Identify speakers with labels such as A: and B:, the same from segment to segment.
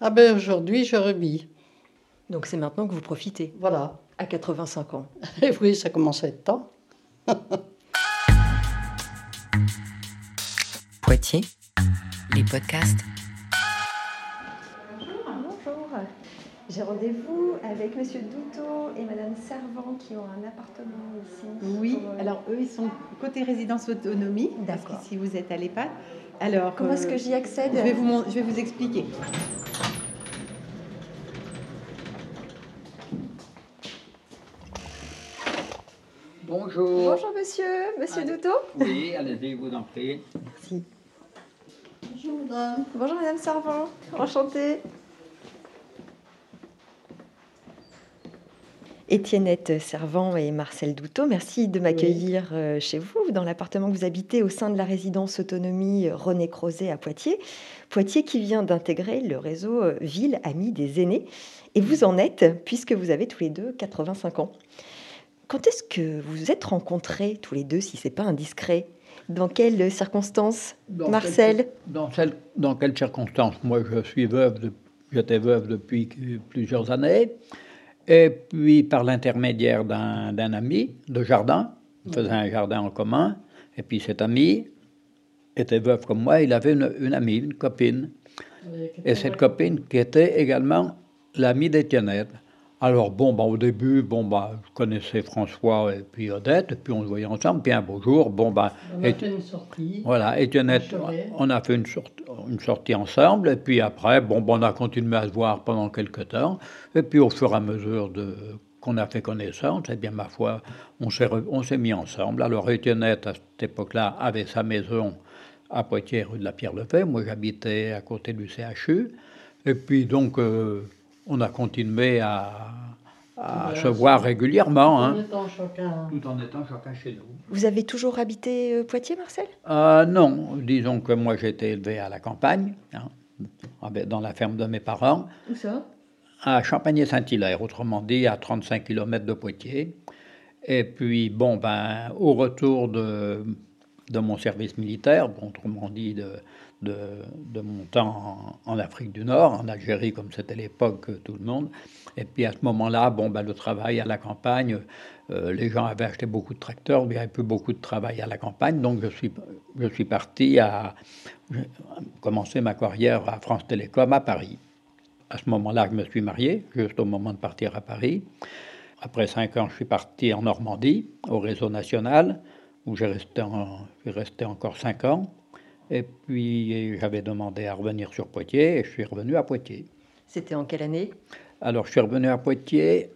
A: Ah ben aujourd'hui, je revis.
B: Donc c'est maintenant que vous profitez,
A: Voilà.
B: à 85 ans.
A: Et oui, ça commence à être temps.
C: Poitiers, les podcasts.
D: Bonjour, j'ai rendez-vous avec Monsieur Douteau et Madame Servant qui ont un appartement ici.
E: Oui,
D: Pour, euh,
E: alors eux, ils sont côté résidence autonomie,
D: D'accord.
E: si vous êtes à l'EHPAD. Alors,
D: Comment est-ce
E: euh,
D: que j'y accède
E: je vais, vous, mon- je vais vous expliquer.
F: Bonjour.
D: Bonjour Monsieur, Monsieur
F: Allez.
D: Douteau.
F: Oui, allez-y, vous en prie.
A: Bonjour madame.
D: Bonjour Madame Servant, enchantée. Étiennette Servant et Marcel Douteau, merci de m'accueillir euh, chez vous, dans l'appartement que vous habitez au sein de la résidence autonomie René Crozet à Poitiers. Poitiers qui vient d'intégrer le réseau euh, Ville Amis des aînés. Et vous en êtes, puisque vous avez tous les deux 85 ans. Quand est-ce que vous vous êtes rencontrés tous les deux, si c'est pas indiscret? Dans quelles circonstances?
F: Dans
D: Marcel?
F: quelle- dans, celle- dans quelles circonstances? Moi, je suis veuve, de- j'étais veuve depuis plusieurs années. Et puis, par l'intermédiaire d'un d'un ami de jardin, on faisait un jardin en commun. Et puis, cet ami était veuve comme moi, il avait une, une amie, une copine. Et cette copine qui était également l'amie d'Étiennette. Alors, bon, bah, au début, bon, bah, je connaissais François et puis Odette, et puis on se voyait ensemble. Puis un beau jour, bon, bah,
A: On a
F: Et-
A: fait une sortie.
F: voilà, Étiennette, on a fait une, sortie ensemble, et puis après, bon, ben, on a continué à se voir pendant quelques temps, et puis au fur et à mesure de, qu'on a fait connaissance, eh bien, ma foi, on s'est, re- on s'est mis ensemble. Alors, Étiennette, à cette époque-là, avait sa maison à Poitiers, rue de la Pierre-Lefebvre, moi j'habitais à côté du CHU, et puis donc, euh, on a continué à, se voir régulièrement,
A: En
F: hein,
A: chacun.
F: tout en étant chacun chez nous.
D: Vous avez toujours habité euh, Poitiers, Marcel?
F: Euh, non, disons que moi j'ai été élevé à la campagne, hein, dans la ferme de mes parents,
E: Où ça?
F: À Champagné-Saint-Hilaire, autrement dit à 35 km de Poitiers. Et puis, bon, ben, au retour de, de mon service militaire, bon, autrement dit de, de, mon temps en, Afrique du Nord, en Algérie, comme c'était l'époque, euh, tout le monde. Et puis à ce moment-là, bon, ben, le travail à la campagne, euh, les gens avaient acheté beaucoup de tracteurs, il n'y avait plus beaucoup de travail à la campagne. Donc je suis, je suis parti à, j'ai commencé ma carrière à France Télécom à Paris. À ce moment-là, je me suis marié, juste au moment de partir à Paris. Après cinq ans, je suis parti en Normandie, au réseau national, où j'ai resté, resté encore cinq ans. Et puis, j'avais demandé à revenir sur Poitiers, et je suis revenu à Poitiers.
D: C'était en quelle année?
F: Alors, je suis revenu à Poitiers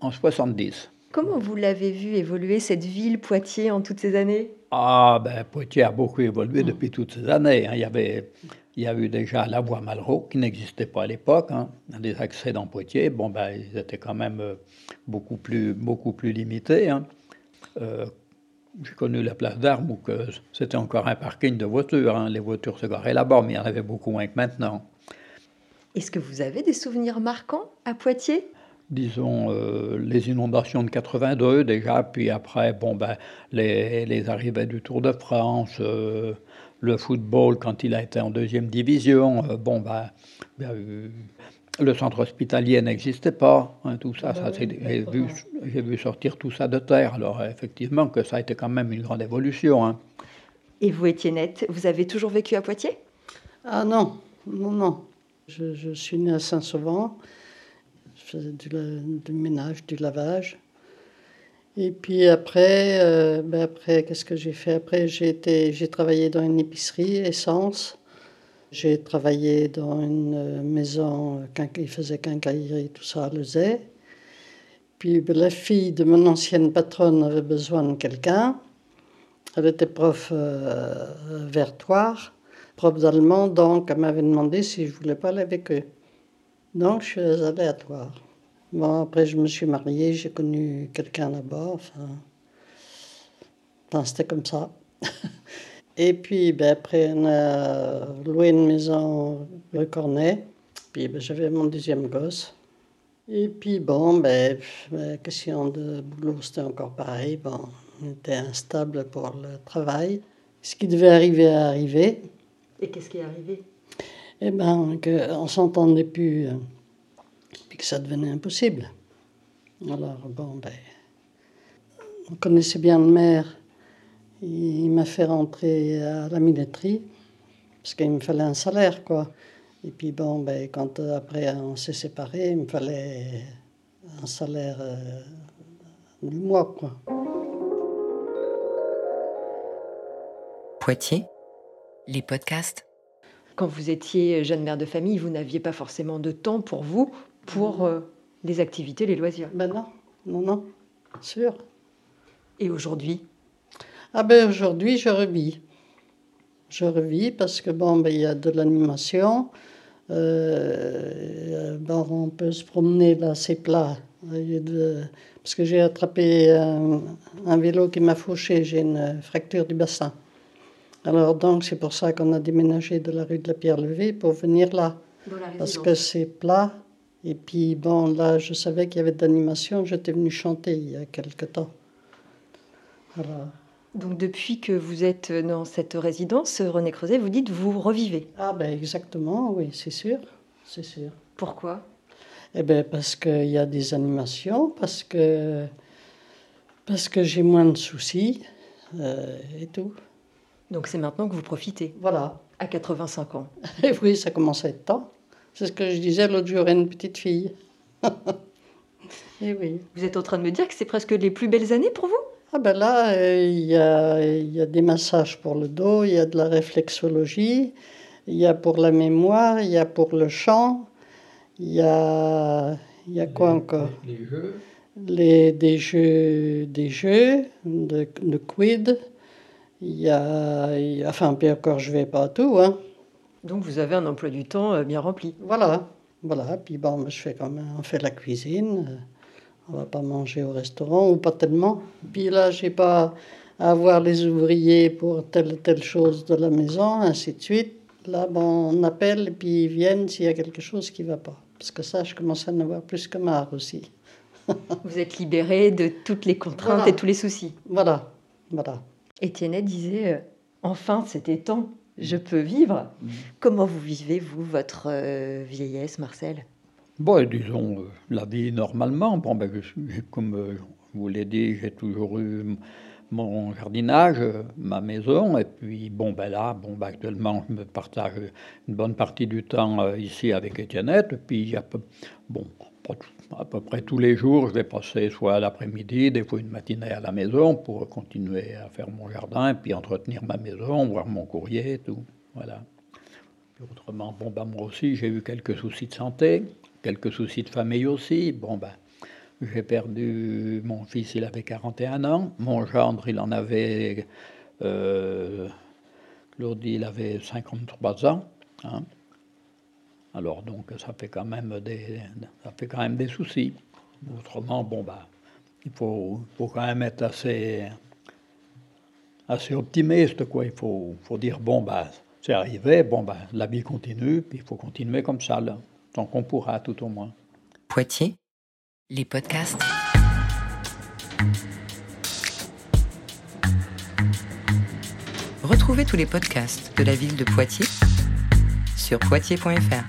F: en 70.
D: Comment vous l'avez vu évoluer cette ville, Poitiers, en toutes ces années?
F: Ah, ben, Poitiers a beaucoup évolué depuis toutes ces années. hein. Il, y avait, il y a eu déjà la voie Malraux, qui n'existait pas à l'époque. hein. Les accès dans Poitiers, bon, ben, ils étaient quand même euh, beaucoup plus, beaucoup plus limités. hein. Euh, J'ai connu la place d'Armes où c'était encore un parking de voitures. hein. Les voitures se garaient là-bas, mais il y en avait beaucoup moins que maintenant.
D: Est-ce que vous avez des souvenirs marquants à Poitiers?
F: Disons, euh, les inondations de 82 déjà, puis après, bon, ben, les, les arrivées du Tour de France, euh, le football quand il a été en deuxième division, euh, bon, ben, il y a eu- le centre hospitalier n'existait pas, hein, tout ça, ça c'est- j'ai vu, j'ai vu sortir tout ça de terre, alors effectivement que ça a été quand même une grande évolution. hein.
D: Et vous, Étiennette, vous avez toujours vécu à Poitiers?
A: Ah non, non, non. Je, je suis née à Saint-Sauvent. Je faisais du, ménage, du lavage. Et puis après, euh, ben après qu'est-ce que j'ai fait? Après, j'ai été- j'ai travaillé dans une épicerie, essence. J'ai travaillé dans une euh, maison, euh, il faisait quincaillerie, tout ça, à Lezay. Puis ben, la fille de mon ancienne patronne avait besoin de quelqu'un. Elle était prof euh, vertoire, prof d'allemand, donc elle m'avait demandé si je voulais pas aller avec eux. Donc je suis aléatoire. Bon, après je me suis mariée, j'ai connu quelqu'un là-bas, enfin c'était comme ça. Et puis ben, après on a loué une maison rue Cornet, puis ben, j'avais mon deuxième gosse. Et puis bon, ben, ben, question de boulot, c'était encore pareil. Bon, on était instable pour le travail. Ce qui devait arriver a arrivé.
D: Et qu'est-ce qui est arrivé?
A: Eh ben, qu'on s'entendait plus, euh, puis que ça devenait impossible. Alors, bon, ben, on connaissait bien le maire. Il m'a fait rentrer à la militerie, parce qu'il me fallait un salaire, quoi. Et puis, bon, ben, quand euh, après on s'est séparés, il me fallait un salaire euh, du mois, quoi.
C: Poitiers, les podcasts.
B: Quand vous étiez jeune mère de famille, vous n'aviez pas forcément de temps pour vous, pour euh, les activités, les loisirs.
A: Ben non, non, non, sûr.
B: Et aujourd'hui?
A: Ah ben aujourd'hui, je revis. Je revis parce que bon, ben il y a de l'animation. Euh, on peut se promener là, c'est plat. De- Parce que j'ai attrapé un, un vélo qui m'a fauché, j'ai une fracture du bassin. Alors donc c'est pour ça qu'on a déménagé de la rue de la Pierre-Levée pour venir là. Parce que c'est plat. Et puis bon, là, je savais qu'il y avait de l'animation. J'étais venue chanter il y a quelque temps. Alors,
B: Donc depuis que vous êtes dans cette résidence, René Creuset, vous dites vous revivez.
A: Ah ben exactement, oui, c'est sûr, c'est sûr.
B: Pourquoi?
A: Eh ben parce qu'il y a des animations, parce que parce que j'ai moins de soucis euh, et tout.
B: Donc c'est maintenant que vous profitez,
A: Voilà.
B: à 85 ans.
A: Et oui, ça commence à être temps. C'est ce que je disais l'autre jour à une petite fille. et oui.
B: Vous êtes en train de me dire que c'est presque les plus belles années pour vous?
A: Ah ben là, euh, il y, a, il y a des massages pour le dos, il y a de la réflexologie, il y a pour la mémoire, il y a pour le chant, il y a, il y a quoi encore?
F: Les jeux.
A: les, des jeux, des jeux de, de quid. Il y a, y enfin, puis encore, je vais pas à tout, hein.
B: Donc vous avez un emploi du temps euh, bien rempli.
A: Voilà, voilà. Puis bon, moi, je fais quand même, on fait la cuisine. On va pas manger au restaurant ou pas tellement. Puis là, j'ai pas à avoir les ouvriers pour telle ou telle chose de la maison, ainsi de suite. Là, bon, on appelle et puis ils viennent s'il y a quelque chose qui va pas. Parce que ça, je commence à en avoir plus que marre aussi.
B: Vous êtes libéré de toutes les contraintes
A: Voilà.
B: et tous les soucis.
A: Voilà, voilà.
B: Étienne disait euh, Enfin, c'était temps, je peux vivre. Comment vous vivez, vous, votre euh, vieillesse, Marcel?
F: Bon, disons, euh, la vie normalement. Bon, ben, comme euh, je vous l'ai dit, j'ai toujours eu mon jardinage, euh, ma maison, et puis, bon, ben là, bon, ben, actuellement, je me partage une bonne partie du temps ici avec Étiennette, et puis, a peu- bon, à peu près tous les jours, je vais passer soit l'après-midi, des fois une matinée à la maison pour continuer à faire mon jardin, et puis entretenir ma maison, voir mon courrier tout, voilà. Puis autrement, bon, ben, moi aussi, j'ai eu quelques soucis de santé, quelques soucis de famille aussi. Bon, ben, j'ai perdu mon fils, il avait 41 ans. Mon gendre, il en avait. Euh, Claudie, il avait 53 ans. hein. Alors, donc, ça fait quand même des, ça fait quand même des soucis. Autrement, bon, ben, il faut, faut quand même être assez, assez optimiste, quoi. Il faut, faut dire, bon, bah, c'est arrivé, bon, bah, la vie continue, puis il faut continuer comme ça, là, tant qu'on pourra, tout au moins.
C: Poitiers, les podcasts. Retrouvez tous les podcasts de la ville de Poitiers sur poitiers.fr.